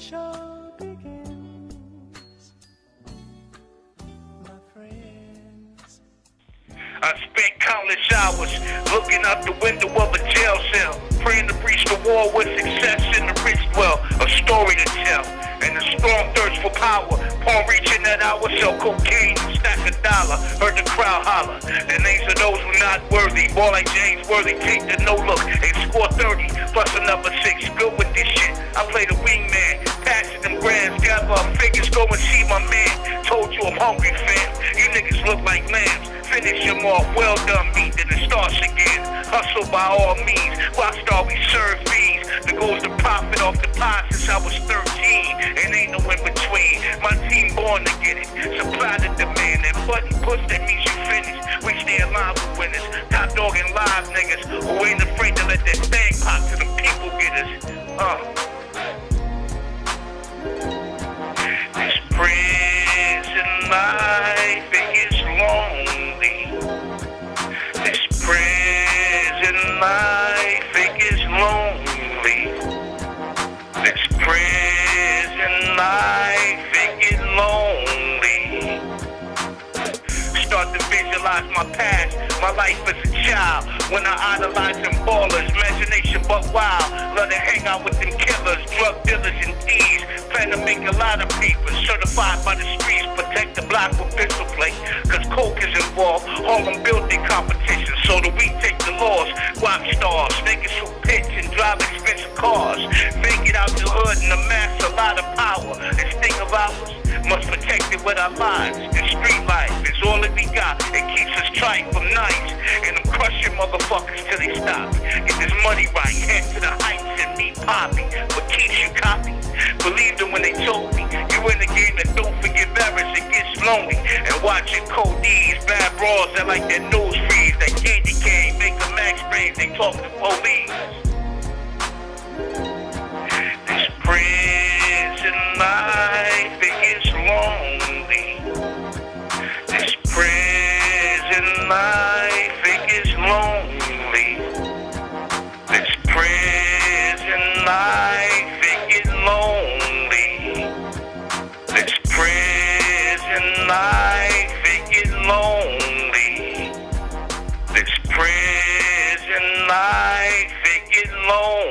show begins. My friends. I spent countless hours looking out the window of a jail cell, praying to breach the wall with success in the rich dwell. A story to tell, and a strong thirst for power. Upon reaching that hour, sell cocaine stack a dollar. Heard the crowd holler. The names of those who not worthy. Ball like James Worthy, take the no look and score 30 plus another six. Good with this go and see my man. Told you I'm hungry, fam. You niggas look like lambs. Finish them off, well done, meet, then it starts again. Hustle by all means, rockstar, we serve bees. The goes the profit off the pie since I was 13, and ain't no in between. My team born to get it, supply the demand, and button push, that means you finish. We stay alive with winners, top dog and live niggas, who ain't afraid to let that thing pop to the people get us. Uh. Life, it lonely. This prison life, it gets lonely. Start to visualize my past, my life as a child. When I idolize them ballers, imagination but wild. Love to hang out with them killers, drug dealers and thieves. Plan to make a lot of papers, certified by the streets. Protect the block with pistol plate, cause coke is involved. Harlem building competition, so that we take laws. Rock stars, niggas who pitch and drive expensive cars. Make it out the hood and amass a lot of power. This thing of ours must protect it with our lives. The street life is all that we got. It keeps us tight from nights. And I'm crushing motherfuckers till they stop. Get this money right, head to the heights and meet Poppy. What keeps you copy? Believed them when they told me. You in the game that don't forgive errors, it gets lonely. And watching codees, bad bras that like their nose a they talk to police. This prison life, it gets lonely. This prison life, it gets lonely. This prison life, it gets lonely. This prison life, lonely.